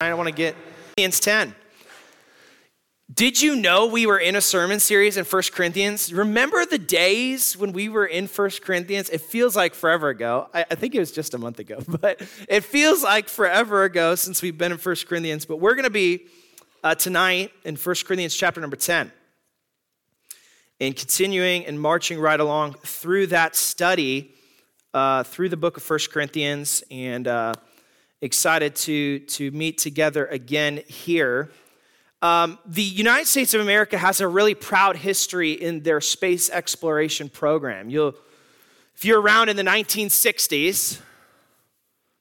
I want to get Corinthians 10. Did you know we were in a sermon series in 1 Corinthians? Remember the days when we were in 1 Corinthians? It feels like forever ago. I, I, think it was just a month ago, but it feels like forever ago since we've been in 1 Corinthians. But we're going to be uh, tonight in 1 Corinthians chapter number 10 and continuing and marching right along through that study uh, through the book of 1 Corinthians and uh, excited to, to meet together again here. Um, the United States of America has a really proud history in their space exploration program. You'll, if you're around in the 1960s,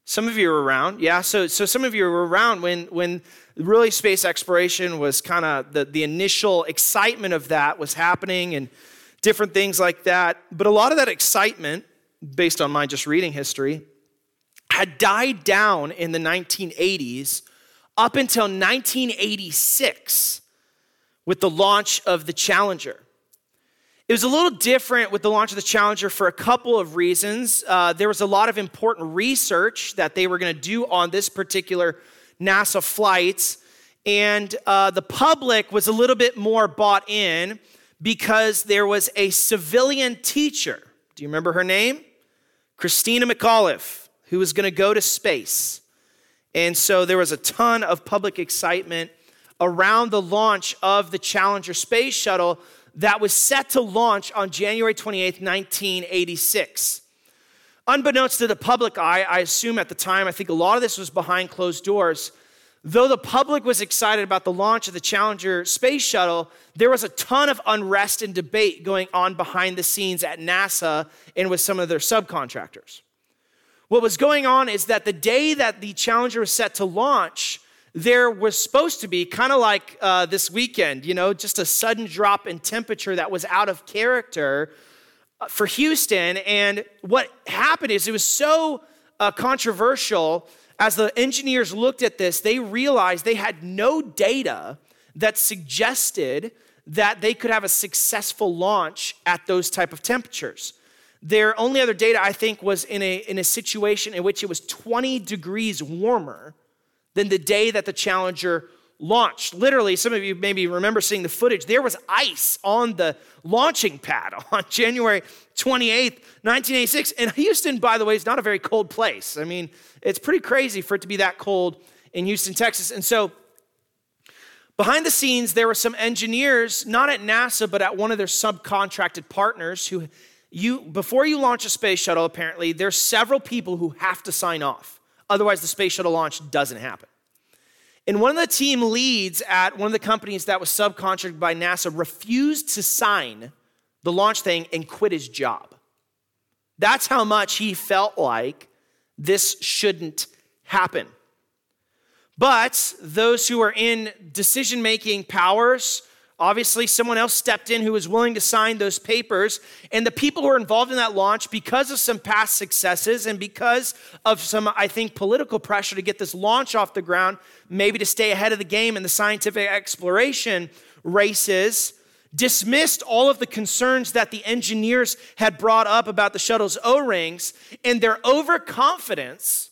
some of you were around, yeah. So, so some of you were around when, when really space exploration was kind of the, the initial excitement of that was happening and different things like that. But a lot of that excitement, based on my just reading history, had died down in the 1980s up until 1986 with the launch of the Challenger. It was a little different with the launch of the Challenger for a couple of reasons. Uh, there was a lot of important research that they were going to do on this particular NASA flight, and uh, the public was a little bit more bought in because there was a civilian teacher. Do you remember her name? Christina McAuliffe, who was going to go to space. And so there was a ton of public excitement around the launch of the Challenger space shuttle that was set to launch on January 28, 1986. Unbeknownst to the public eye, I assume at the time, I think a lot of this was behind closed doors. Though the public was excited about the launch of the Challenger space shuttle, there was a ton of unrest and debate going on behind the scenes at NASA and with some of their subcontractors. What was going on is that the day that the Challenger was set to launch, there was supposed to be kind of like uh, this weekend, you know, just a sudden drop in temperature that was out of character uh, for Houston. And what happened is it was so uh, controversial. As the engineers looked at this, they realized they had no data that suggested that they could have a successful launch at those type of temperatures. Their only other data, I think, was in a, in a situation in which it was 20 degrees warmer than the day that the Challenger launched. Literally, some of you maybe remember seeing the footage. There was ice on the launching pad on January 28th, 1986. And Houston, by the way, is not a very cold place. I mean, it's pretty crazy for it to be that cold in Houston, Texas. And so, behind the scenes, there were some engineers, not at NASA, but at one of their subcontracted partners who you before you launch a space shuttle apparently there's several people who have to sign off. Otherwise the space shuttle launch doesn't happen. And one of the team leads at one of the companies that was subcontracted by nasa refused to sign the launch thing and quit his job. That's how much he felt like this shouldn't happen. But those who are in decision making powers Obviously, someone else stepped in who was willing to sign those papers. And the people who were involved in that launch, because of some past successes and because of some, I think, political pressure to get this launch off the ground, maybe to stay ahead of the game in the scientific exploration races, dismissed all of the concerns that the engineers had brought up about the shuttle's O rings, and their overconfidence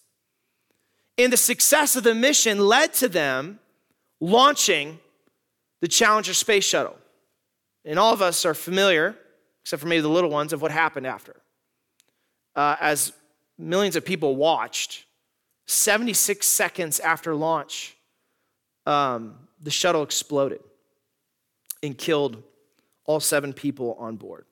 in the success of the mission led to them launching the Challenger space shuttle. And all of us are familiar, except for maybe the little ones, of what happened after. Uh, as millions of people watched, 76 seconds after launch, um, the shuttle exploded and killed all seven people on board.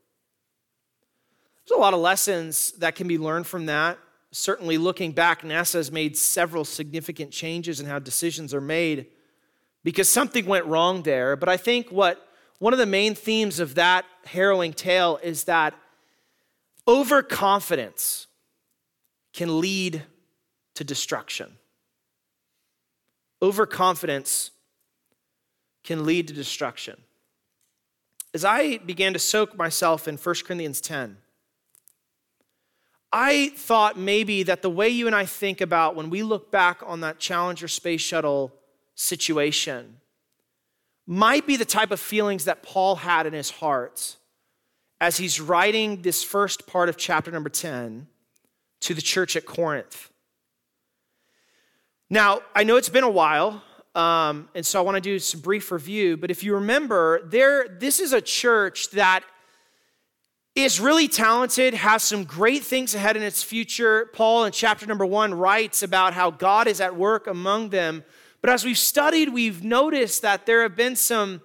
There's a lot of lessons that can be learned from that. Certainly, looking back, NASA has made several significant changes in how decisions are made because something went wrong there. But I think what one of the main themes of that harrowing tale is that overconfidence can lead to destruction. Overconfidence can lead to destruction. As I began to soak myself in 1 Corinthians 10, I thought maybe that the way you and I think about when we look back on that Challenger space shuttle situation might be the type of feelings that Paul had in his heart as he's writing this first part of chapter number 10 to the church at Corinth. Now, I know it's been a while, um, and so I want to do some brief review. But if you remember, there, this is a church that is really talented, has some great things ahead in its future. Paul in chapter number one writes about how God is at work among them. But as we've studied, we've noticed that there have been some,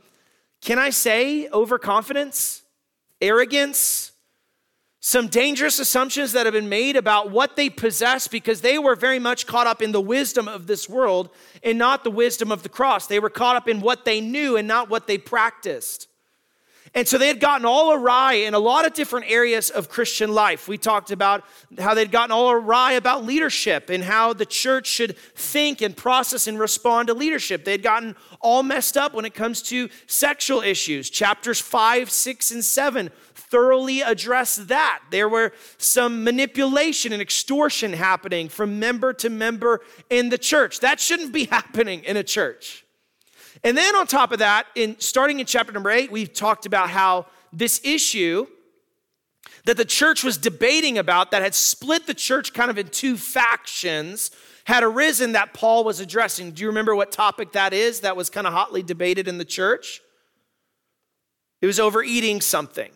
can I say, overconfidence, arrogance, some dangerous assumptions that have been made about what they possess because they were very much caught up in the wisdom of this world and not the wisdom of the cross. They were caught up in what they knew and not what they practiced. And so they had gotten all awry in a lot of different areas of Christian life. We talked about how they'd gotten all awry about leadership and how the church should think and process and respond to leadership. They'd gotten all messed up when it comes to sexual issues. Chapters five, six, and seven thoroughly address that. There were some manipulation and extortion happening from member to member in the church. That shouldn't be happening in a church. And then on top of that, in starting in chapter number eight, we've talked about how this issue that the church was debating about that had split the church kind of in two factions had arisen that Paul was addressing. Do you remember what topic that is that was kind of hotly debated in the church? It was overeating something.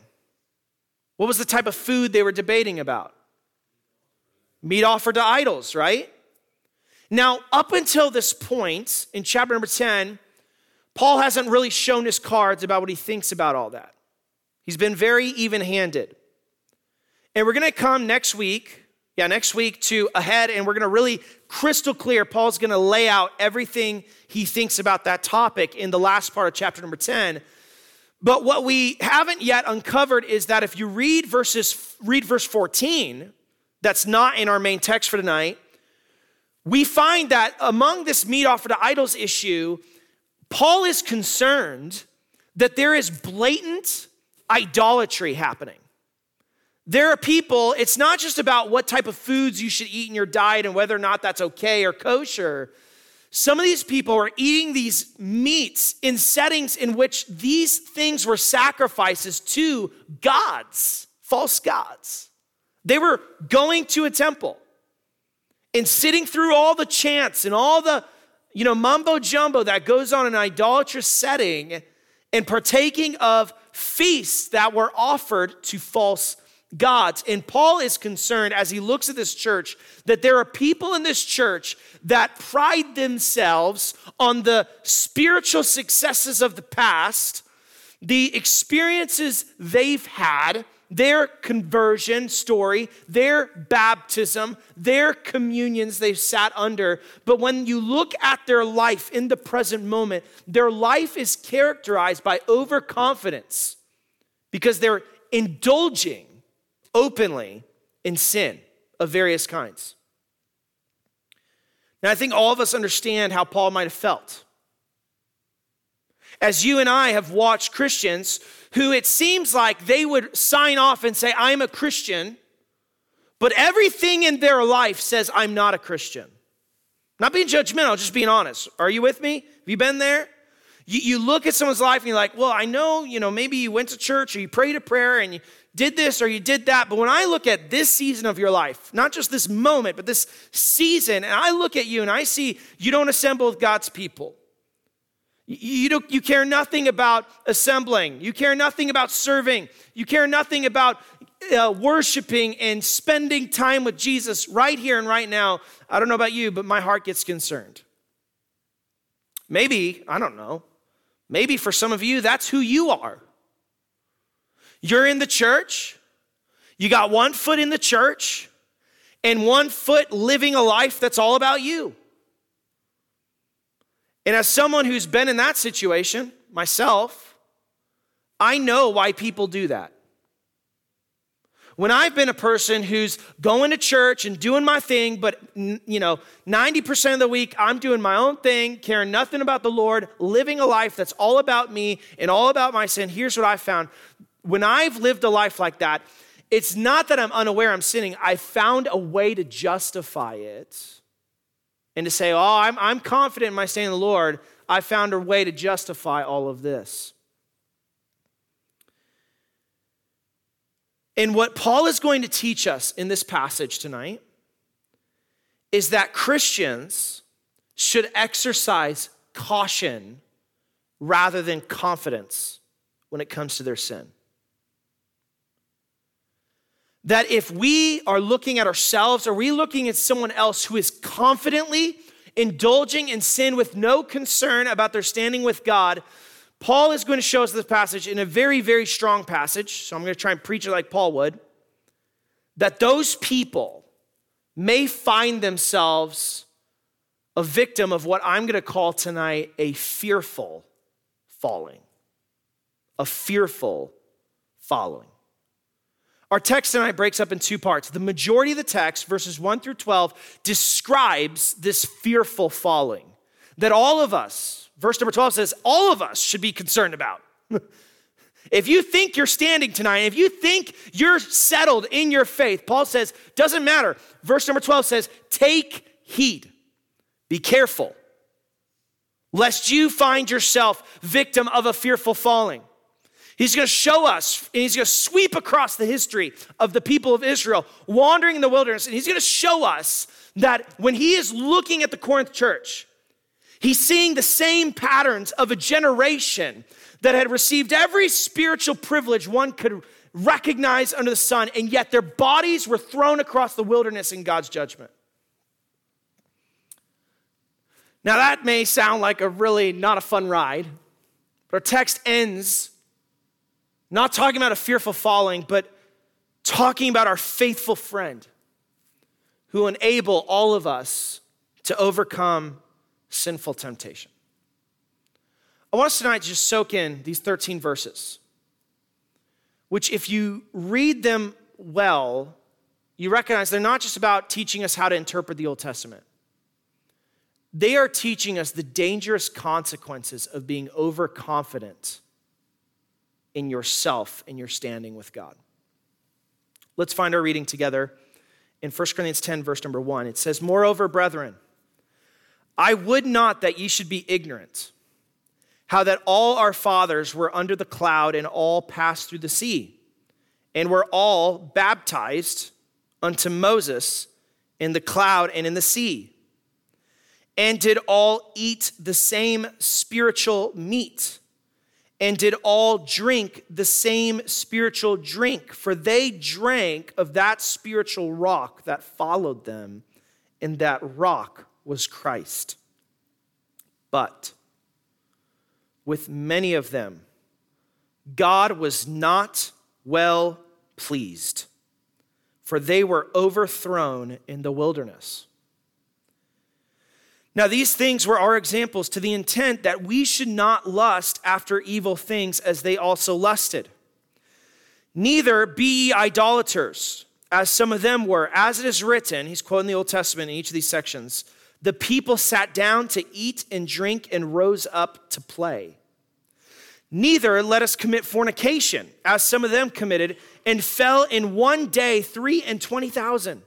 What was the type of food they were debating about? Meat offered to idols, right? Now, up until this point in chapter number 10, Paul hasn't really shown his cards about what he thinks about all that. He's been very even handed. And we're going to come next week, yeah, next week to ahead, and we're going to really crystal clear. Paul's going to lay out everything he thinks about that topic in the last part of chapter number 10. But what we haven't yet uncovered is that if you read verses, read verse 14, that's not in our main text for tonight, we find that among this meat offered to idols issue, Paul is concerned that there is blatant idolatry happening. There are people, it's not just about what type of foods you should eat in your diet and whether or not that's okay or kosher. Some of these people are eating these meats in settings in which these things were sacrifices to gods, false gods. They were going to a temple and sitting through all the chants and all the you know, mumbo jumbo that goes on in an idolatrous setting and partaking of feasts that were offered to false gods. And Paul is concerned as he looks at this church that there are people in this church that pride themselves on the spiritual successes of the past, the experiences they've had, their conversion story, their baptism, their communions they've sat under. But when you look at their life in the present moment, their life is characterized by overconfidence because they're indulging openly in sin of various kinds. Now, I think all of us understand how Paul might have felt. As you and I have watched Christians who it seems like they would sign off and say, I'm a Christian, but everything in their life says, I'm not a Christian. Not being judgmental, just being honest. Are you with me? Have you been there? You, you look at someone's life and you're like, well, I know, you know, maybe you went to church or you prayed a prayer and you did this or you did that. But when I look at this season of your life, not just this moment, but this season, and I look at you and I see you don't assemble with God's people. You, don't, you care nothing about assembling. You care nothing about serving. You care nothing about uh, worshiping and spending time with Jesus right here and right now. I don't know about you, but my heart gets concerned. Maybe, I don't know, maybe for some of you, that's who you are. You're in the church, you got one foot in the church, and one foot living a life that's all about you. And as someone who's been in that situation myself, I know why people do that. When I've been a person who's going to church and doing my thing, but you know, 90% of the week I'm doing my own thing, caring nothing about the Lord, living a life that's all about me and all about my sin, here's what I found. When I've lived a life like that, it's not that I'm unaware I'm sinning. I found a way to justify it and to say, oh, I'm, I'm confident in my staying in the Lord, I found a way to justify all of this. And what Paul is going to teach us in this passage tonight is that Christians should exercise caution rather than confidence when it comes to their sin. That if we are looking at ourselves, are we looking at someone else who is confidently indulging in sin with no concern about their standing with God? Paul is going to show us this passage in a very, very strong passage. So I'm going to try and preach it like Paul would. That those people may find themselves a victim of what I'm going to call tonight a fearful falling. A fearful following. Our text tonight breaks up in two parts. The majority of the text, verses 1 through 12, describes this fearful falling that all of us, verse number 12 says, all of us should be concerned about. if you think you're standing tonight, if you think you're settled in your faith, Paul says, doesn't matter. Verse number 12 says, take heed, be careful, lest you find yourself victim of a fearful falling. He's going to show us, and he's going to sweep across the history of the people of Israel wandering in the wilderness, and he's going to show us that when he is looking at the Corinth church, he's seeing the same patterns of a generation that had received every spiritual privilege one could recognize under the sun, and yet their bodies were thrown across the wilderness in God's judgment. Now, that may sound like a really not a fun ride, but our text ends not talking about a fearful falling, but talking about our faithful friend who enable all of us to overcome sinful temptation. I want us tonight to just soak in these 13 verses, which, if you read them well, you recognize they're not just about teaching us how to interpret the Old Testament. They are teaching us the dangerous consequences of being overconfident in yourself in your standing with God. Let's find our reading together in 1 Corinthians 10, verse number 1. It says, Moreover, brethren, I would not that ye should be ignorant, how that all our fathers were under the cloud and all passed through the sea, and were all baptized unto Moses in the cloud and in the sea, and did all eat the same spiritual meat and did all drink the same spiritual drink, for they drank of that spiritual rock that followed them, and that rock was Christ. But with many of them, God was not well pleased, for they were overthrown in the wilderness. Now, these things were our examples to the intent that we should not lust after evil things as they also lusted. Neither be ye idolaters, as some of them were. As it is written, he's quoting the Old Testament in each of these sections the people sat down to eat and drink and rose up to play. Neither let us commit fornication, as some of them committed, and fell in one day three and twenty thousand.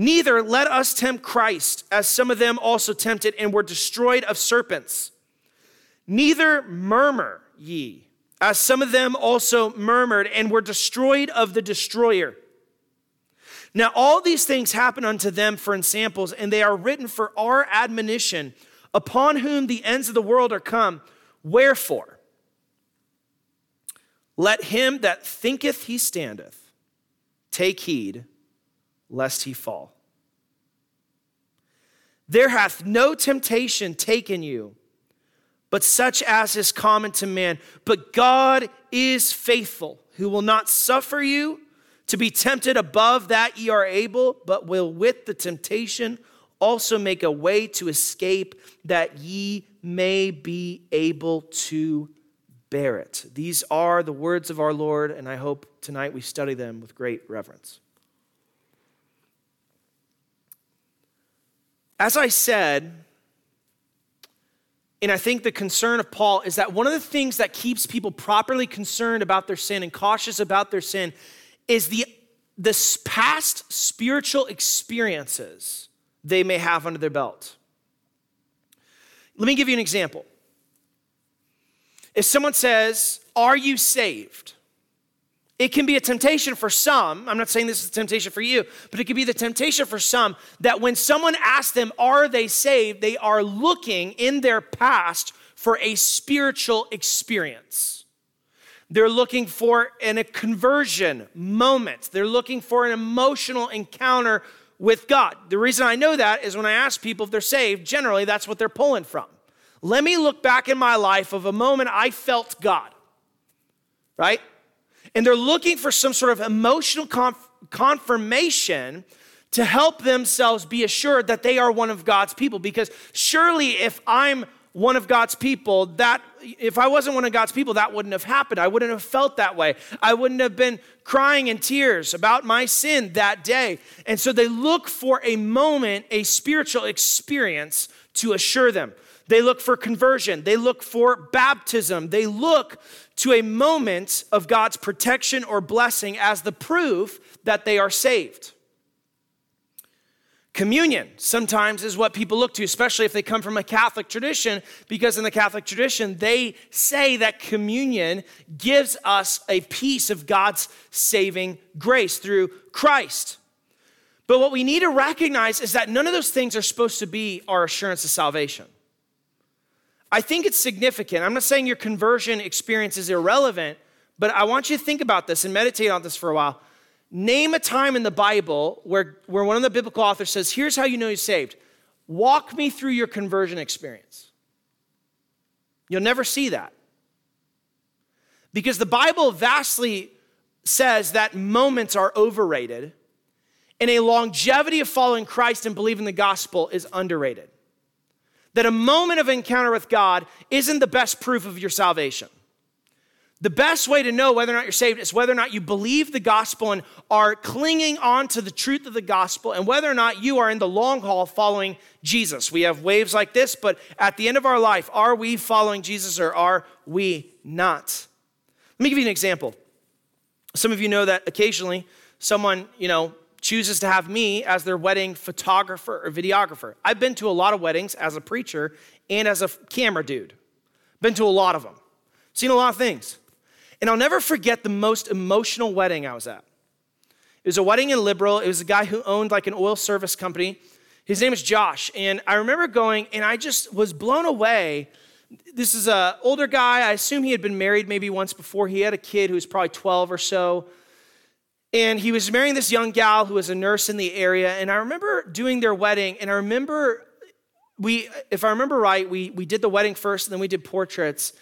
Neither let us tempt Christ, as some of them also tempted and were destroyed of serpents. Neither murmur ye, as some of them also murmured and were destroyed of the destroyer. Now, all these things happen unto them for ensamples, and they are written for our admonition, upon whom the ends of the world are come. Wherefore, let him that thinketh he standeth take heed lest he fall. There hath no temptation taken you, but such as is common to man. But God is faithful, who will not suffer you to be tempted above that ye are able, but will with the temptation also make a way to escape that ye may be able to bear it. These are the words of our Lord, and I hope tonight we study them with great reverence. As I said, and I think the concern of Paul is that one of the things that keeps people properly concerned about their sin and cautious about their sin is the, the past spiritual experiences they may have under their belt. Let me give you an example. If someone says, Are you saved? It can be a temptation for some. I'm not saying this is a temptation for you, but it can be the temptation for some that when someone asks them, Are they saved? they are looking in their past for a spiritual experience. They're looking for an, a conversion moment, they're looking for an emotional encounter with God. The reason I know that is when I ask people if they're saved, generally that's what they're pulling from. Let me look back in my life of a moment I felt God, right? And they're looking for some sort of emotional conf- confirmation to help themselves be assured that they are one of God's people. Because surely, if I'm one of God's people, that if I wasn't one of God's people, that wouldn't have happened. I wouldn't have felt that way. I wouldn't have been crying in tears about my sin that day. And so they look for a moment, a spiritual experience to assure them. They look for conversion. They look for baptism. They look to a moment of God's protection or blessing as the proof that they are saved. Communion sometimes is what people look to, especially if they come from a Catholic tradition, because in the Catholic tradition, they say that communion gives us a piece of God's saving grace through Christ. But what we need to recognize is that none of those things are supposed to be our assurance of salvation. I think it's significant. I'm not saying your conversion experience is irrelevant, but I want you to think about this and meditate on this for a while. Name a time in the Bible where, where one of the biblical authors says, Here's how you know you're saved. Walk me through your conversion experience. You'll never see that. Because the Bible vastly says that moments are overrated and a longevity of following Christ and believing the gospel is underrated that a moment of encounter with God isn't the best proof of your salvation. The best way to know whether or not you're saved is whether or not you believe the gospel and are clinging on to the truth of the gospel and whether or not you are in the long haul following Jesus. We have waves like this, but at the end of our life, are we following Jesus or are we not? Let me give you an example. Some of you know that occasionally someone, you know, chooses to have me as their wedding photographer or videographer. I've been to a lot of weddings as a preacher and as a camera dude. Been to a lot of them. Seen a lot of things. And I'll never forget the most emotional wedding I was at. It was a wedding in Liberal. It was a guy who owned like an oil service company. His name is Josh. And I remember going and I just was blown away. This is an older guy. I assume he had been married maybe once before. He had a kid who was probably 12 or so. And he was marrying this young gal who was a nurse in the area. And I remember doing their wedding, and I remember we, if I remember right, we, we did the wedding first, and then we did portraits.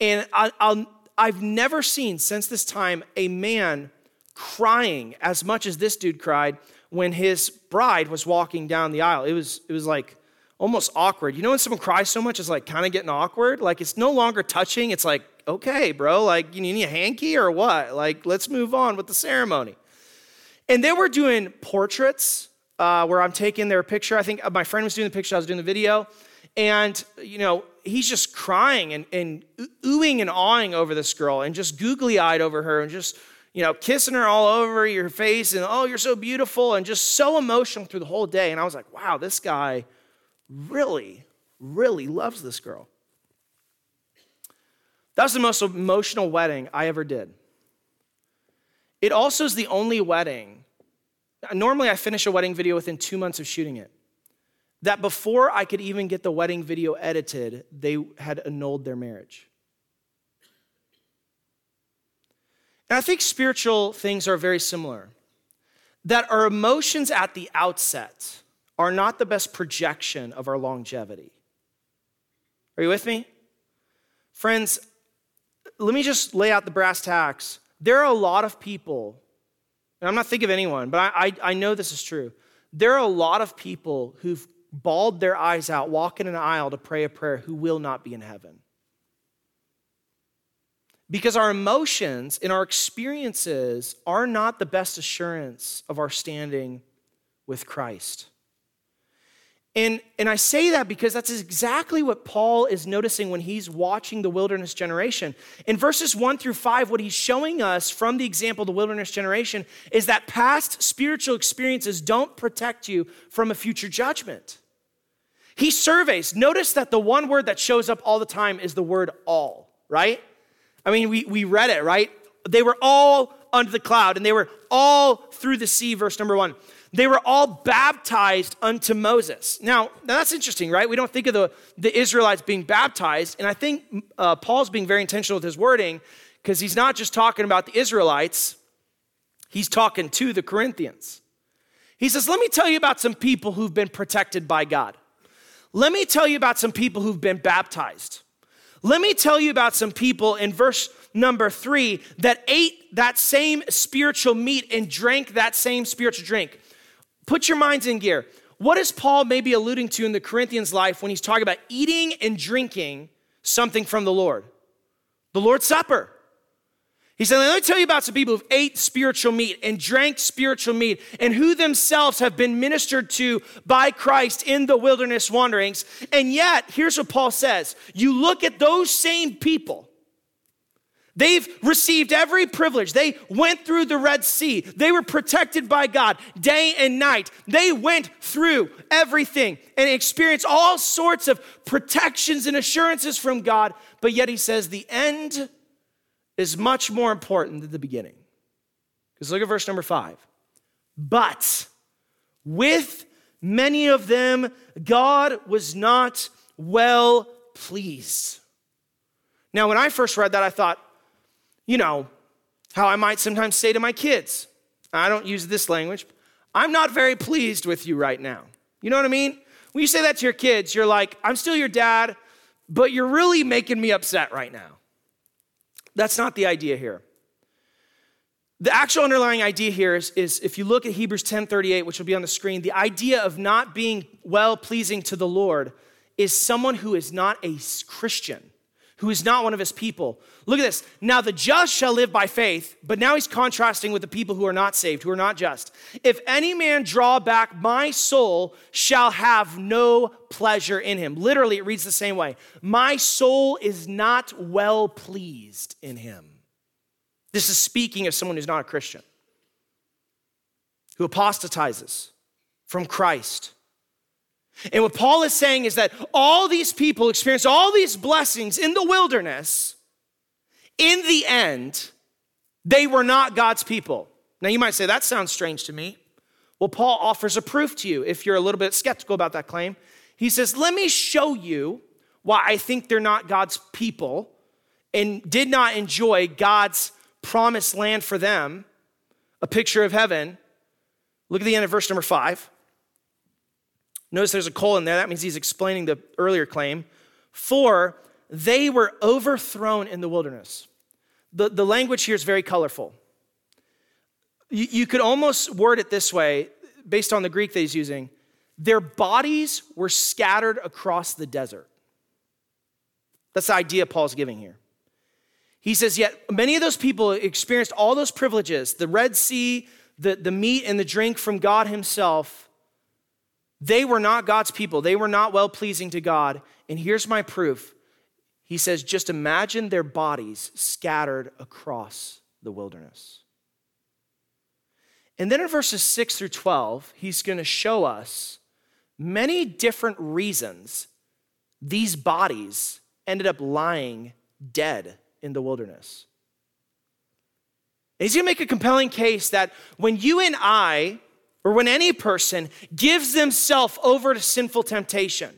And I, I'll, I've never seen since this time a man crying as much as this dude cried when his bride was walking down the aisle. It was, it was like almost awkward. You know when someone cries so much, it's like kind of getting awkward? Like it's no longer touching, it's like okay, bro, like you need a hanky or what? Like, let's move on with the ceremony. And they were doing portraits uh, where I'm taking their picture. I think uh, my friend was doing the picture, I was doing the video. And, you know, he's just crying and, and oohing and awing over this girl and just googly eyed over her and just, you know, kissing her all over your face and, oh, you're so beautiful and just so emotional through the whole day. And I was like, wow, this guy really, really loves this girl. That was the most emotional wedding I ever did. It also is the only wedding. Normally, I finish a wedding video within two months of shooting it. That before I could even get the wedding video edited, they had annulled their marriage. And I think spiritual things are very similar. That our emotions at the outset are not the best projection of our longevity. Are you with me? Friends, let me just lay out the brass tacks. There are a lot of people, and I'm not thinking of anyone, but I, I, I know this is true. There are a lot of people who've bawled their eyes out, walking an aisle to pray a prayer, who will not be in heaven. Because our emotions and our experiences are not the best assurance of our standing with Christ. And, and I say that because that's exactly what Paul is noticing when he's watching the wilderness generation. In verses one through five, what he's showing us from the example of the wilderness generation is that past spiritual experiences don't protect you from a future judgment. He surveys. Notice that the one word that shows up all the time is the word all, right? I mean, we, we read it, right? They were all under the cloud, and they were all through the sea, verse number one. They were all baptized unto Moses. Now, now that's interesting, right? We don't think of the, the Israelites being baptized, and I think uh, Paul's being very intentional with his wording because he's not just talking about the Israelites, he's talking to the Corinthians. He says, Let me tell you about some people who've been protected by God. Let me tell you about some people who've been baptized. Let me tell you about some people in verse number three that ate that same spiritual meat and drank that same spiritual drink. Put your minds in gear. What is Paul maybe alluding to in the Corinthians' life when he's talking about eating and drinking something from the Lord? The Lord's Supper. He said, Let me tell you about some people who've ate spiritual meat and drank spiritual meat and who themselves have been ministered to by Christ in the wilderness wanderings. And yet, here's what Paul says you look at those same people. They've received every privilege. They went through the Red Sea. They were protected by God day and night. They went through everything and experienced all sorts of protections and assurances from God. But yet, he says, the end is much more important than the beginning. Because look at verse number five. But with many of them, God was not well pleased. Now, when I first read that, I thought, you know, how I might sometimes say to my kids, I don't use this language, I'm not very pleased with you right now. You know what I mean? When you say that to your kids, you're like, I'm still your dad, but you're really making me upset right now. That's not the idea here. The actual underlying idea here is, is if you look at Hebrews 10:38, which will be on the screen, the idea of not being well pleasing to the Lord is someone who is not a Christian who is not one of his people. Look at this. Now the just shall live by faith, but now he's contrasting with the people who are not saved, who are not just. If any man draw back, my soul shall have no pleasure in him. Literally, it reads the same way My soul is not well pleased in him. This is speaking of someone who's not a Christian, who apostatizes from Christ and what Paul is saying is that all these people experienced all these blessings in the wilderness. In the end, they were not God's people. Now, you might say, that sounds strange to me. Well, Paul offers a proof to you if you're a little bit skeptical about that claim. He says, Let me show you why I think they're not God's people and did not enjoy God's promised land for them, a picture of heaven. Look at the end of verse number five. Notice there's a colon there. That means he's explaining the earlier claim. For they were overthrown in the wilderness. The, the language here is very colorful. You, you could almost word it this way, based on the Greek that he's using their bodies were scattered across the desert. That's the idea Paul's giving here. He says, Yet many of those people experienced all those privileges the Red Sea, the, the meat and the drink from God Himself they were not God's people. They were not well pleasing to God. And here's my proof. He says, just imagine their bodies scattered across the wilderness. And then in verses 6 through 12, he's going to show us many different reasons these bodies ended up lying dead in the wilderness. And he's going to make a compelling case that when you and I or when any person gives themselves over to sinful temptation,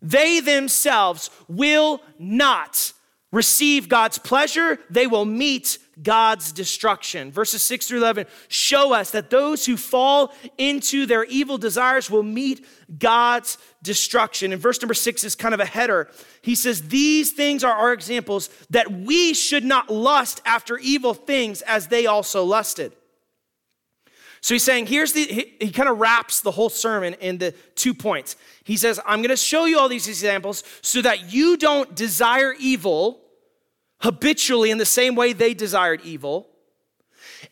they themselves will not receive God's pleasure, they will meet God's destruction. Verses 6 through 11 show us that those who fall into their evil desires will meet God's destruction. And verse number 6 is kind of a header. He says, These things are our examples that we should not lust after evil things as they also lusted. So he's saying, here's the, he, he kind of wraps the whole sermon into two points. He says, I'm going to show you all these examples so that you don't desire evil habitually in the same way they desired evil.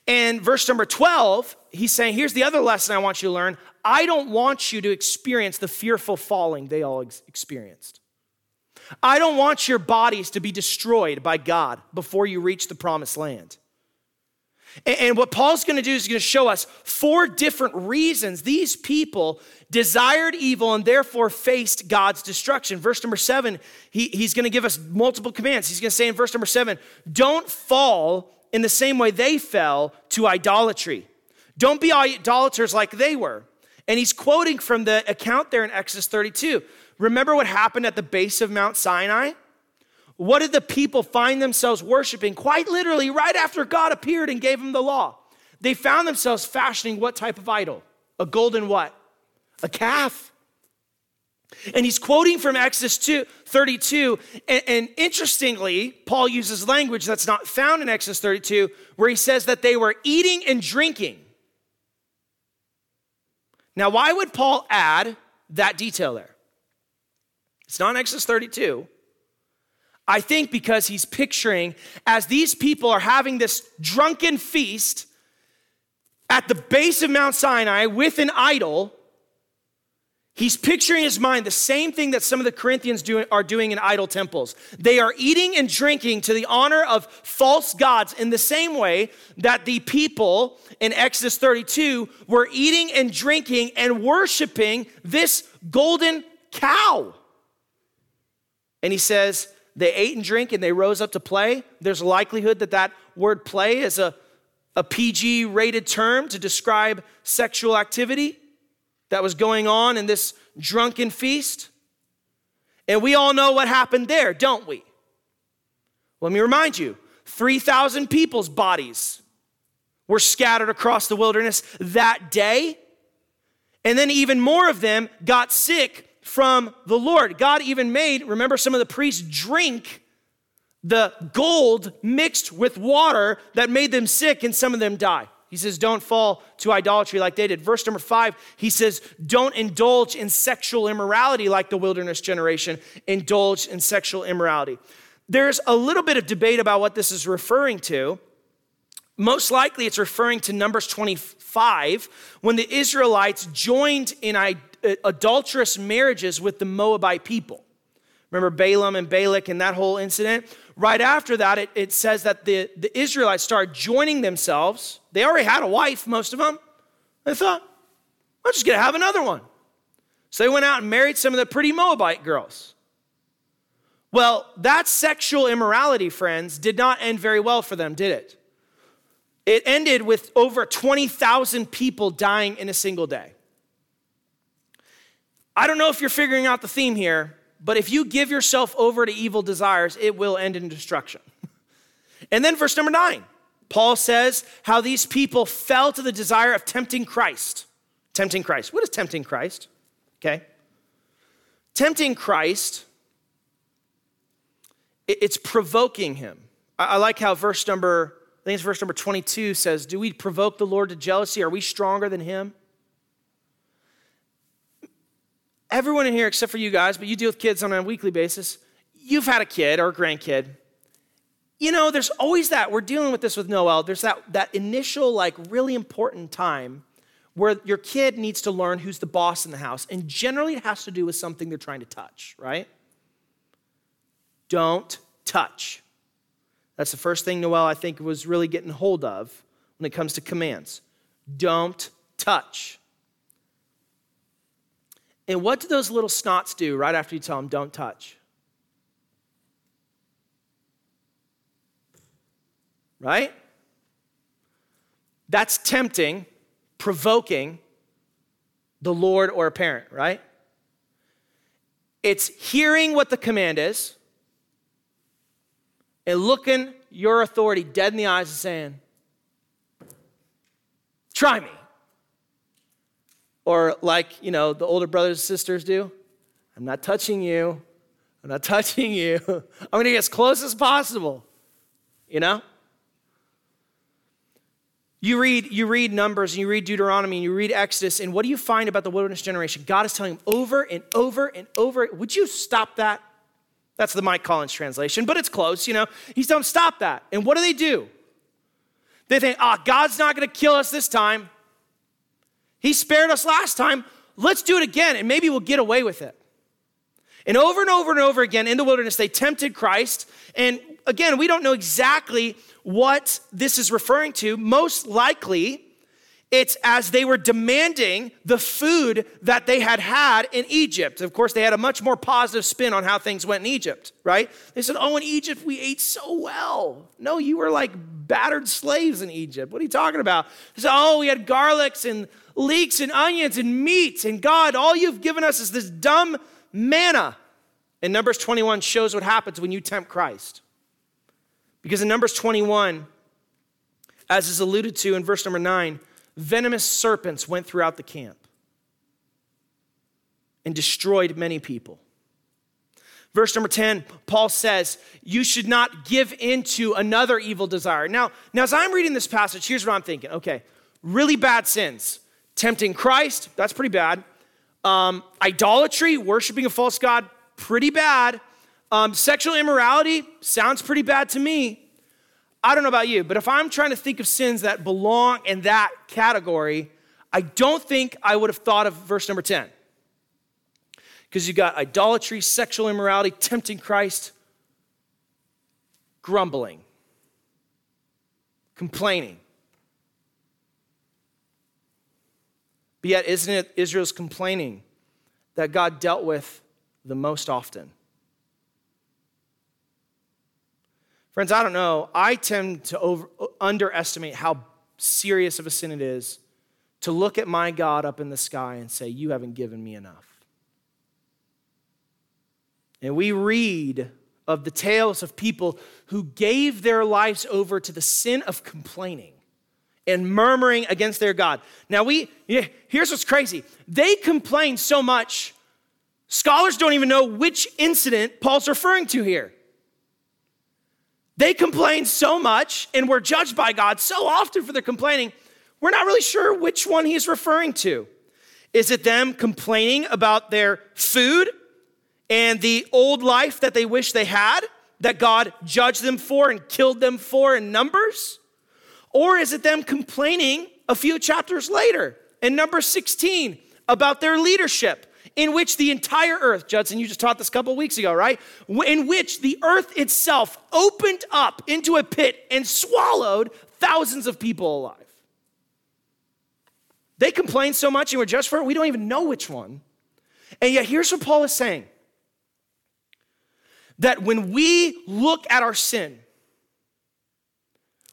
And verse number 12, he's saying, here's the other lesson I want you to learn. I don't want you to experience the fearful falling they all ex- experienced. I don't want your bodies to be destroyed by God before you reach the promised land. And what Paul's going to do is he's going to show us four different reasons these people desired evil and therefore faced God's destruction. Verse number seven, he, he's going to give us multiple commands. He's going to say in verse number seven, don't fall in the same way they fell to idolatry. Don't be idolaters like they were. And he's quoting from the account there in Exodus 32. Remember what happened at the base of Mount Sinai? What did the people find themselves worshiping? Quite literally, right after God appeared and gave them the law. They found themselves fashioning what type of idol? A golden what? A calf. And he's quoting from Exodus 2, 32. And, and, interestingly, Paul uses language that's not found in Exodus 32, where he says that they were eating and drinking. Now, why would Paul add that detail there? It's not in Exodus 32. I think because he's picturing as these people are having this drunken feast at the base of Mount Sinai with an idol He's picturing in his mind the same thing that some of the Corinthians do, are doing in idol temples. They are eating and drinking to the honor of false gods in the same way that the people in Exodus 32 were eating and drinking and worshiping this golden cow. And he says, they ate and drank and they rose up to play. There's a likelihood that that word play is a, a PG rated term to describe sexual activity that was going on in this drunken feast. And we all know what happened there, don't we? Let me remind you 3,000 people's bodies were scattered across the wilderness that day. And then even more of them got sick from the Lord. God even made, remember, some of the priests drink the gold mixed with water that made them sick, and some of them die. He says, don't fall to idolatry like they did. Verse number five, he says, don't indulge in sexual immorality like the wilderness generation indulged in sexual immorality. There's a little bit of debate about what this is referring to. Most likely, it's referring to Numbers 25 when the Israelites joined in uh, adulterous marriages with the Moabite people. Remember Balaam and Balak and that whole incident? right after that, it, it says that the, the Israelites started joining themselves. They already had a wife, most of them. They thought, I'm just going to have another one. So they went out and married some of the pretty Moabite girls. Well, that sexual immorality, friends, did not end very well for them, did it? It ended with over 20,000 people dying in a single day. I don't know if you're figuring out the theme here, but if you give yourself over to evil desires, it will end in destruction. And then verse number nine, Paul says how these people fell to the desire of tempting Christ. Tempting Christ. What is tempting Christ? Okay. Tempting Christ, it's provoking him. I like how verse number, Think it's verse number 22 says, Do we provoke the Lord to jealousy? Are we stronger than him? everyone in here, except for you guys, but you deal with kids on a weekly basis, you've had a kid or a grandkid. You know, there's always that. We're dealing with this with Noel. There's that, that initial, like, really important time where your kid needs to learn who's the boss in the house. And generally, it has to do with something they're trying to touch, right? Don't touch. That's the first thing Noel, I think, was really getting hold of when it comes to commands. Don't touch. And what do those little snots do right after you tell them, don't touch? Right? That's tempting, provoking the Lord or a parent, right? It's hearing what the command is and looking your authority dead in the eyes and saying, Try me. Or like, you know, the older brothers and sisters do I'm not touching you. I'm not touching you. I'm going to get as close as possible. You know? You read, you read Numbers and you read Deuteronomy and you read Exodus, and what do you find about the wilderness generation? God is telling them over and over and over, would you stop that? That's the Mike Collins translation, but it's close, you know. He's telling them, stop that. And what do they do? They think, ah, oh, God's not going to kill us this time. He spared us last time. Let's do it again, and maybe we'll get away with it. And over and over and over again in the wilderness, they tempted Christ. And again, we don't know exactly what this is referring to. Most likely, It's as they were demanding the food that they had had in Egypt. Of course, they had a much more positive spin on how things went in Egypt, right? They said, Oh, in Egypt, we ate so well. No, you were like battered slaves in Egypt. What are you talking about? They said, Oh, we had garlics and leeks and onions and meat. And God, all you've given us is this dumb manna. And Numbers 21 shows what happens when you tempt Christ. Because in Numbers 21, as is alluded to in verse number 9, venomous serpents went throughout the camp and destroyed many people. Verse number 10, Paul says, You should not give into another evil desire. Now, now, as I'm reading this passage, here's what I'm thinking. Okay, really bad sins. Tempting Christ, that's pretty bad. Um, idolatry, worshiping a false God, pretty bad. Um, sexual immorality sounds pretty bad to me. I don't know about you, but if I'm trying to think of sins that belong in that category, I don't think I would have thought of verse number 10. Because you got idolatry, sexual immorality, tempting Christ, grumbling, complaining. But yet, isn't it Israel's complaining that God dealt with the most often? Friends, I don't know. I tend to over, underestimate how serious of a sin it is to look at my God up in the sky and say, You haven't given me enough. And we read of the tales of people who gave their lives over to the sin of complaining and murmuring against their God. Now, we here's what's crazy. They complain so much, scholars don't even know which incident Paul's referring to here. They complain so much and we're judged by God so often for their complaining, we're not really sure which one he's referring to. Is it them complaining about their food and the old life that they wish they had, that God judged them for and killed them for in Numbers? Or is it them complaining a few chapters later in number 16 about their leadership in which the entire earth, Judson, you just taught this a couple weeks ago, right? In which the earth itself opened up into a pit and swallowed thousands of people alive. They complained so much and were judged for it, we don't even know which one. And yet, here's what Paul is saying that when we look at our sin,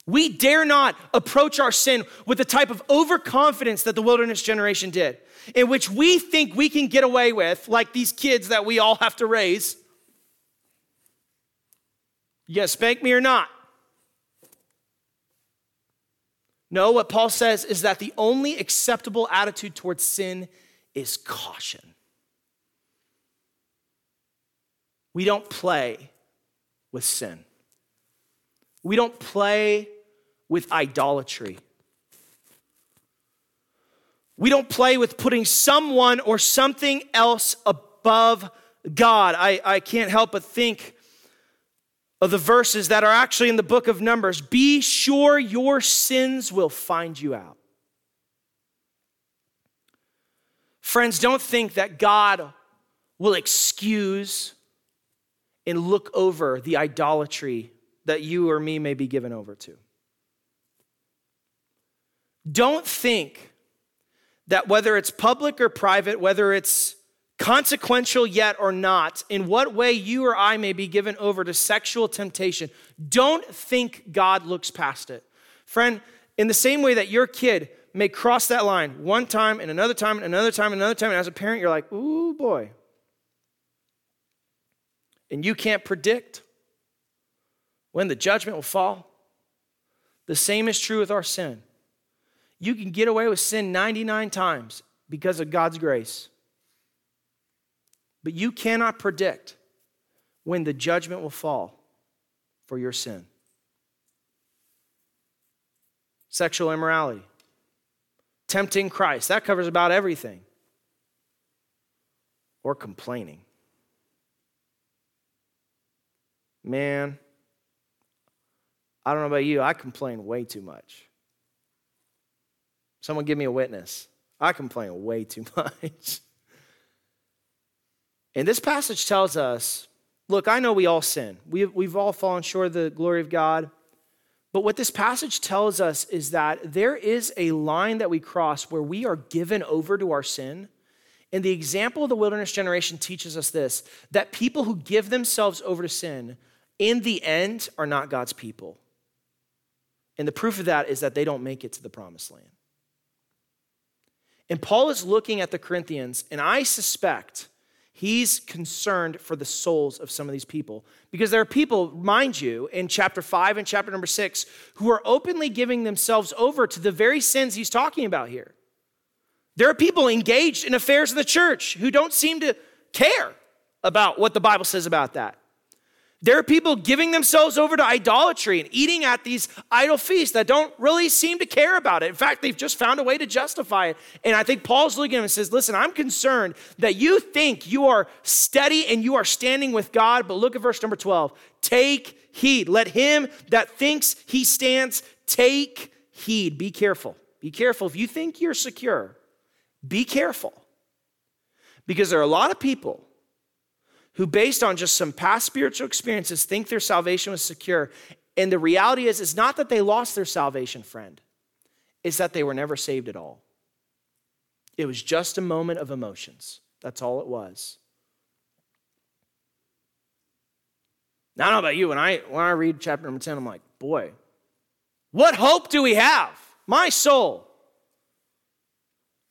we dare not approach our sin with the type of overconfidence that the wilderness generation did in which we think we can get away with, like these kids that we all have to raise. Gonna spank me or not? No, what Paul says is that the only acceptable attitude towards sin is caution. We don't play with sin. We don't play with idolatry. We don't play with putting someone or something else above God. I, I can't help but think of the verses that are actually in the book of Numbers. Be sure your sins will find you out. Friends, don't think that God will excuse and look over the idolatry that you or me may be given over to. Don't think that whether it's public or private, whether it's consequential yet or not, in what way you or I may be given over to sexual temptation, don't think God looks past it. Friend, in the same way that your kid may cross that line one time and another time and another time and another time, and as a parent, you're like, ooh, boy. And you can't predict when the judgment will fall. The same is true with our sin. You can get away with sin 99 times because of God's grace. But you cannot predict when the judgment will fall for your sin. Sexual immorality, tempting Christ, that covers about everything. Or complaining. Man, I don't know about you, I complain way too much. Someone give me a witness. I complain way too much. And this passage tells us look, I know we all sin. We've, we've all fallen short of the glory of God. But what this passage tells us is that there is a line that we cross where we are given over to our sin. And the example of the wilderness generation teaches us this that people who give themselves over to sin, in the end, are not God's people. And the proof of that is that they don't make it to the promised land. And Paul is looking at the Corinthians, and I suspect He's concerned for the souls of some of these people. Because there are people, mind you, in chapter 5 and chapter number 6, who are openly giving themselves over to the very sins he's talking about here. There are people engaged in affairs of the church who don't seem to care about what the Bible says about that. There are people giving themselves over to idolatry and eating at these idol feasts that don't really seem to care about it. In fact, they've just found a way to justify it. And I think Paul's looking at him and says, Listen, I'm concerned that you think you are steady and you are standing with God. But look at verse number 12. Take heed. Let him that thinks he stands take heed. Be careful. Be careful. If you think you're secure, be careful. Because there are a lot of people who, based on just some past spiritual experiences, think their salvation was secure. And the reality is, it's not that they lost their salvation, friend, it's that they were never saved at all. It was just a moment of emotions. That's all it was. Now, I don't know about you. When I, when I read chapter number 10, I'm like, boy, what hope do we have? My soul.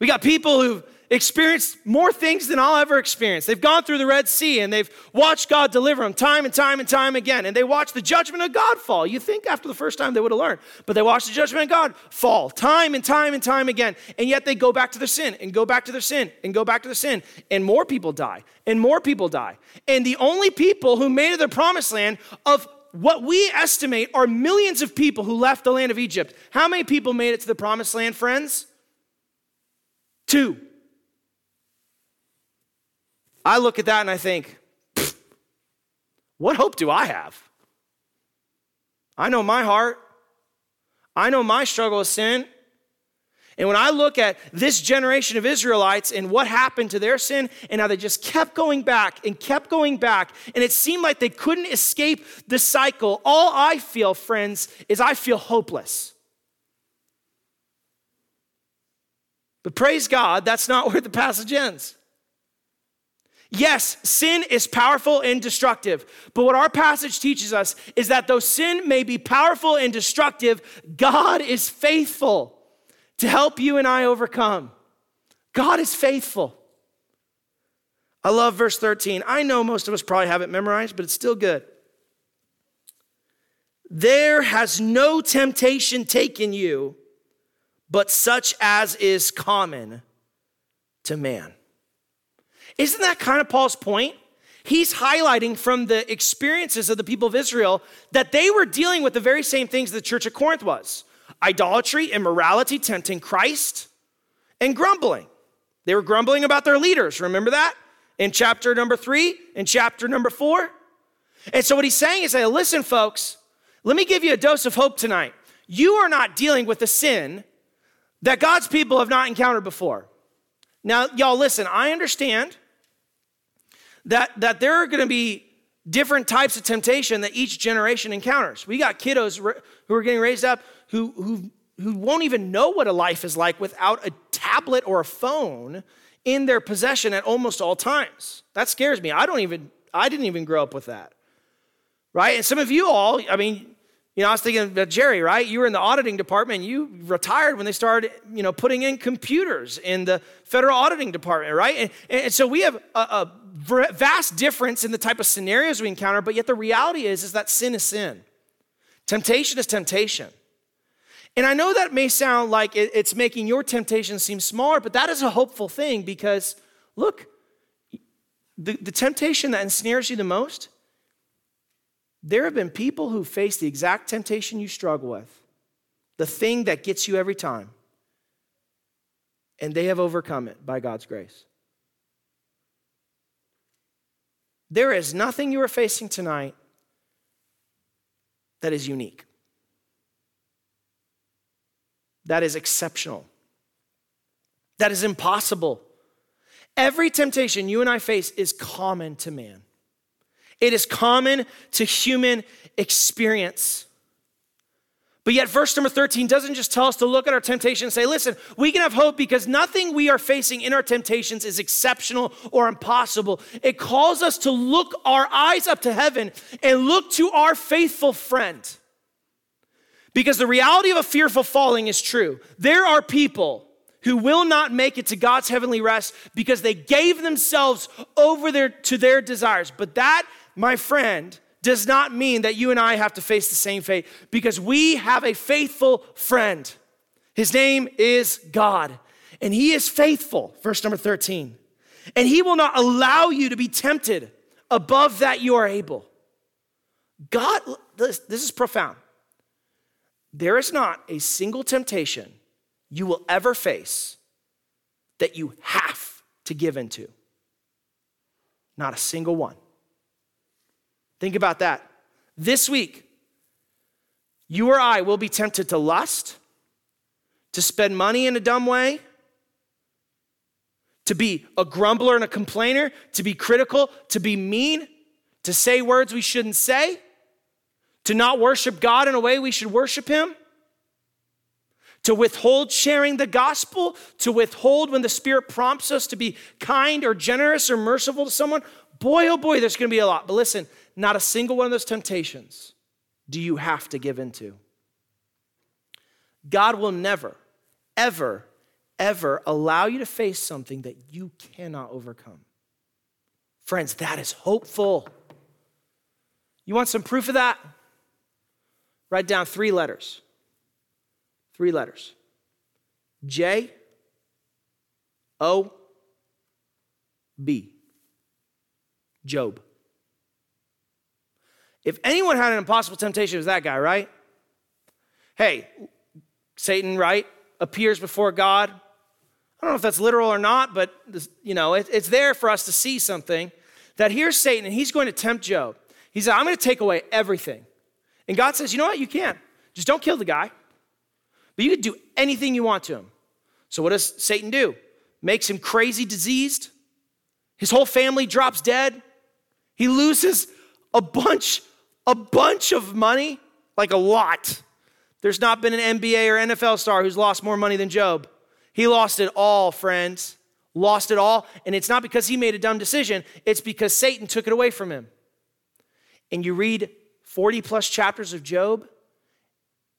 We got people who've experienced more things than I'll ever experience. They've gone through the Red Sea and they've watched God deliver them time and time and time again. And they watched the judgment of God fall. You think after the first time they would have learned, but they watched the judgment of God fall time and time and time again. And yet they go back to their sin and go back to their sin and go back to their sin. And more people die and more people die. And the only people who made it to the promised land of what we estimate are millions of people who left the land of Egypt. How many people made it to the promised land, friends? Two. I look at that and I think, what hope do I have? I know my heart. I know my struggle with sin. And when I look at this generation of Israelites and what happened to their sin and how they just kept going back and kept going back, and it seemed like they couldn't escape the cycle, all I feel, friends, is I feel hopeless. But praise God, that's not where the passage ends. Yes, sin is powerful and destructive, but what our passage teaches us is that though sin may be powerful and destructive, God is faithful to help you and I overcome. God is faithful. I love verse 13. I know most of us probably have it memorized, but it's still good. There has no temptation taken you, but such as is common to man. Isn't that kind of Paul's point? He's highlighting from the experiences of the people of Israel that they were dealing with the very same things the church of Corinth was idolatry, immorality, tempting Christ, and grumbling. They were grumbling about their leaders. Remember that? In chapter number three, in chapter number four. And so what he's saying is, hey, listen, folks, let me give you a dose of hope tonight. You are not dealing with a sin that God's people have not encountered before. Now, y'all, listen, I understand that, that there are going to be different types of temptation that each generation encounters. We got kiddos who are getting raised up who, who, who won't even know what a life is like without a tablet or a phone in their possession at almost all times. That scares me. I don't even, I didn't even grow up with that. Right? And some of you all, I mean, you know, I was thinking about uh, Jerry, right? You were in the auditing department. you retired when they started, you know, putting in computers in the federal auditing department, right? And, and so we have a, a, vast difference in the type of scenarios we encounter, but yet the reality is, is that sin is sin. Temptation is temptation. And I know that may sound like it's making your temptation seem smaller, but that is a hopeful thing because, look, the, the temptation that ensnares you the most there have been people who face the exact temptation you struggle with, the thing that gets you every time, and they have overcome it by God's grace. There is nothing you are facing tonight that is unique, that is exceptional, that is impossible. Every temptation you and I face is common to man. It is common to human experience. But yet, verse number 13 doesn't just tell us to look at our temptation and say, listen, we can have hope because nothing we are facing in our temptations is exceptional or impossible. It calls us to look our eyes up to heaven and look to our faithful friend. Because the reality of a fearful falling is true. There are people who will not make it to God's heavenly rest because they gave themselves over their, to their desires. But that, my friend, does not mean that you and I have to face the same fate because we have a faithful friend. His name is God, and He is faithful. Verse number 13. And He will not allow you to be tempted above that you are able. God, this, this is profound. There is not a single temptation you will ever face that you have to give into. Not a single one. Think about that. This week, you or I will be tempted to lust, to spend money in a dumb way, to be a grumbler and a complainer, to be critical, to be mean, to say words we shouldn't say, to not worship God in a way we should worship Him, to withhold sharing the gospel, to withhold when the Spirit prompts us to be kind or generous or merciful to someone. Boy, oh boy, there's gonna be a lot. But listen, not a single one of those temptations do you have to give into. God will never, ever, ever allow you to face something that you cannot overcome. Friends, that is hopeful. You want some proof of that? Write down three letters. Three letters J O B. Job. If anyone had an impossible temptation, it was that guy, right? Hey, Satan, right, appears before God. I don't know if that's literal or not, but this, you know, it, it's there for us to see something. That here's Satan, and he's going to tempt Job. He said, I'm going to take away everything. And God says, you know what? You can. Just don't kill the guy. But you can do anything you want to him. So what does Satan do? Makes him crazy diseased. His whole family drops dead. He loses a bunch a bunch of money, like a lot. There's not been an NBA or NFL star who's lost more money than Job. He lost it all, friends. Lost it all. And it's not because he made a dumb decision, it's because Satan took it away from him. And you read 40 plus chapters of Job,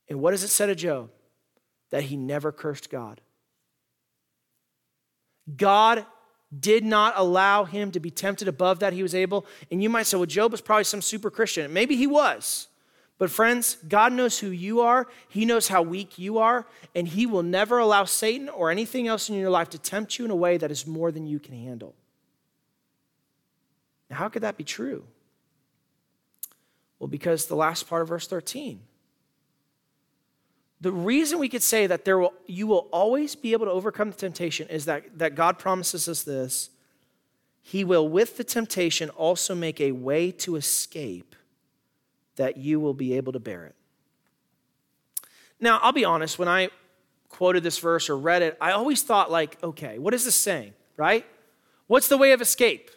and what does it say of Job? That he never cursed God. God did not allow him to be tempted above that he was able. And you might say, well, Job was probably some super Christian. Maybe he was. But friends, God knows who you are. He knows how weak you are. And he will never allow Satan or anything else in your life to tempt you in a way that is more than you can handle. Now, how could that be true? Well, because the last part of verse 13 the reason we could say that there will, you will always be able to overcome the temptation is that, that God promises us this. He will, with the temptation, also make a way to escape that you will be able to bear it. Now, I'll be honest, when I quoted this verse or read it, I always thought, like, okay, what is this saying, right? What's the way of escape?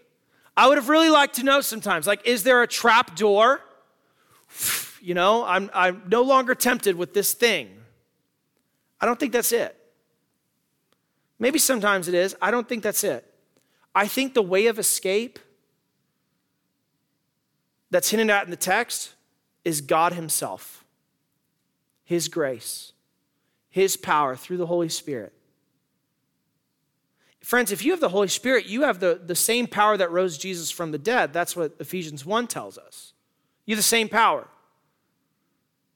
I would have really liked to know sometimes, like, is there a trap door? You know, I'm, I'm no longer tempted with this thing. I don't think that's it. Maybe sometimes it is. I don't think that's it. I think the way of escape that's hinted at in the text is God Himself, His grace, His power through the Holy Spirit. Friends, if you have the Holy Spirit, you have the, the same power that rose Jesus from the dead. That's what Ephesians 1 tells us. You have the same power.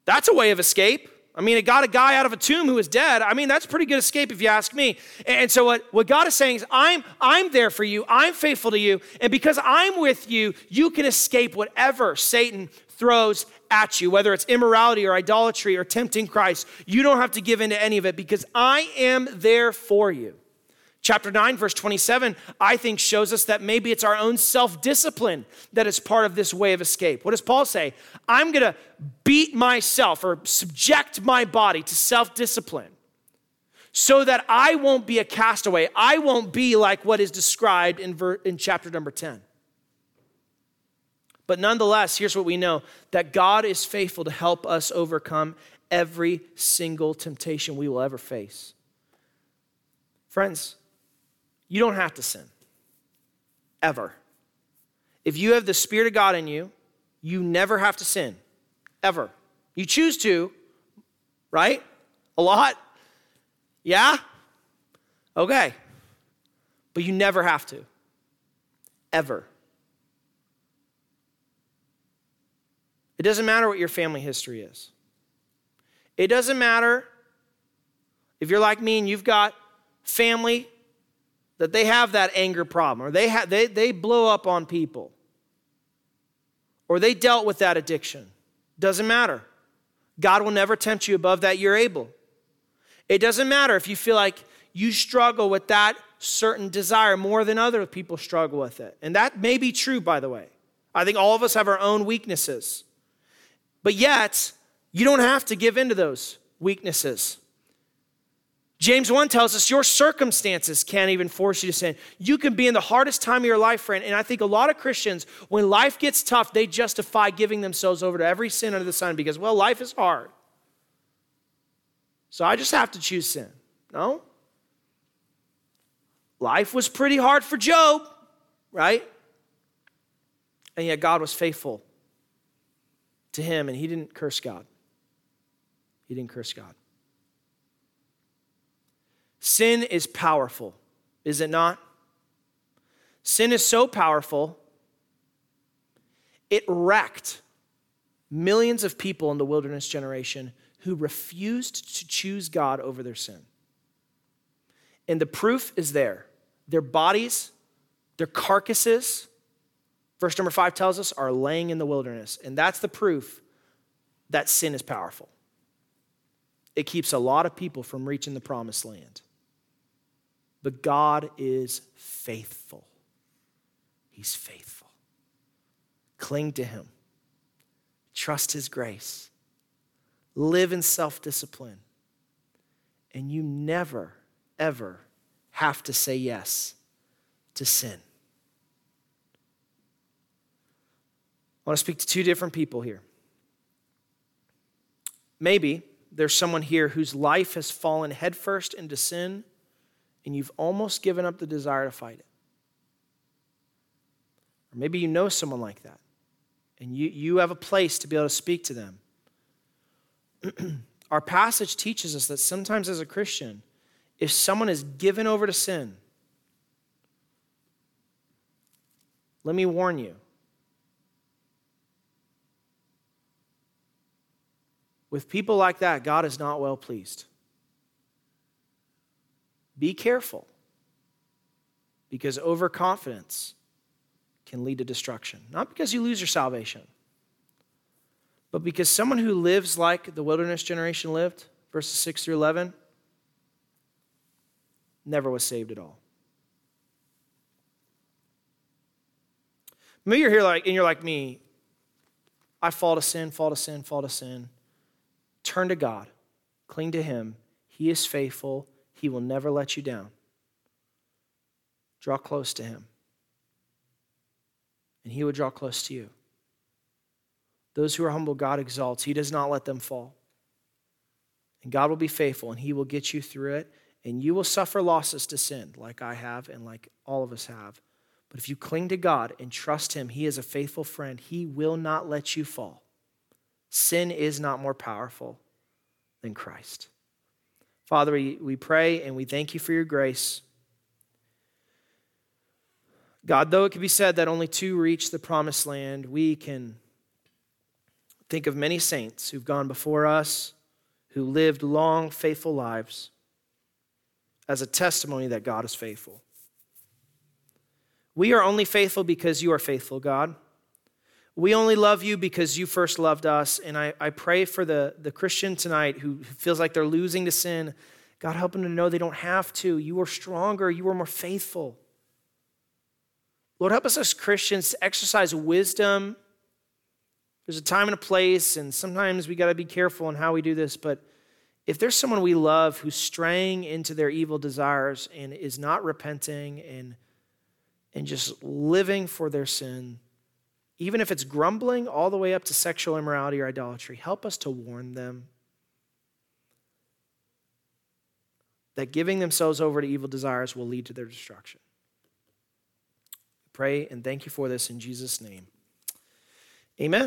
That's a way of escape. I mean, it got a guy out of a tomb who was dead. I mean, that's pretty good escape if you ask me. And so what, what God is saying is, I'm, I'm there for you. I'm faithful to you. And because I'm with you, you can escape whatever Satan throws at you, whether it's immorality or idolatry or tempting Christ. You don't have to give in to any of it because I am there for you. Chapter 9, verse 27, I think shows us that maybe it's our own self discipline that is part of this way of escape. What does Paul say? I'm going to beat myself or subject my body to self discipline so that I won't be a castaway. I won't be like what is described in, ver- in chapter number 10. But nonetheless, here's what we know that God is faithful to help us overcome every single temptation we will ever face. Friends, you don't have to sin, ever. If you have the Spirit of God in you, you never have to sin, ever. You choose to, right? A lot? Yeah? Okay. But you never have to, ever. It doesn't matter what your family history is. It doesn't matter if you're like me and you've got family that they have that anger problem or they, ha- they, they blow up on people or they dealt with that addiction. Doesn't matter. God will never tempt you above that. You're able. It doesn't matter if you feel like you struggle with that certain desire more than other people struggle with it. And that may be true, by the way. I think all of us have our own weaknesses. But yet, you don't have to give in to those weaknesses. James 1 tells us your circumstances can't even force you to sin. You can be in the hardest time of your life, friend. And I think a lot of Christians, when life gets tough, they justify giving themselves over to every sin under the sun because, well, life is hard. So I just have to choose sin. No. Life was pretty hard for Job, right? And yet God was faithful to him and he didn't curse God. He didn't curse God. Sin is powerful, is it not? Sin is so powerful, it wrecked millions of people in the wilderness generation who refused to choose God over their sin. And the proof is there. Their bodies, their carcasses, verse number five tells us, are laying in the wilderness. And that's the proof that sin is powerful. It keeps a lot of people from reaching the promised land. But God is faithful. He's faithful. Cling to Him, trust His grace, live in self discipline, and you never, ever have to say yes to sin. I want to speak to two different people here. Maybe there's someone here whose life has fallen headfirst into sin and you've almost given up the desire to fight it. Or maybe you know someone like that, and you, you have a place to be able to speak to them. Our passage teaches us that sometimes as a Christian, if someone is given over to sin, let me warn you. With people like that, God is not well pleased. Be careful because overconfidence can lead to destruction. Not because you lose your salvation, but because someone who lives like the wilderness generation lived, verses 6 through 11, never was saved at all. Maybe you're here like, and you're like me. I fall to sin, fall to sin, fall to sin. Turn to God, cling to Him. He is faithful, he will never let you down. Draw close to Him, and He will draw close to you. Those who are humble, God exalts. He does not let them fall. And God will be faithful, and He will get you through it. And you will suffer losses to sin, like I have and like all of us have. But if you cling to God and trust Him, He is a faithful friend. He will not let you fall. Sin is not more powerful than Christ. Father, we, we pray and we thank you for your grace. God, though it can be said that only two reach the promised land, we can think of many saints who've gone before us, who lived long, faithful lives as a testimony that God is faithful. We are only faithful because you are faithful, God. We only love you because you first loved us. And I, I pray for the, the Christian tonight who feels like they're losing to sin. God, help them to know they don't have to. You are stronger, you are more faithful. Lord, help us as Christians to exercise wisdom. There's a time and a place, and sometimes we got to be careful in how we do this. But if there's someone we love who's straying into their evil desires and is not repenting and, and just living for their sin, even if it's grumbling all the way up to sexual immorality or idolatry, help us to warn them that giving themselves over to evil desires will lead to their destruction. Pray and thank you for this in Jesus' name. Amen.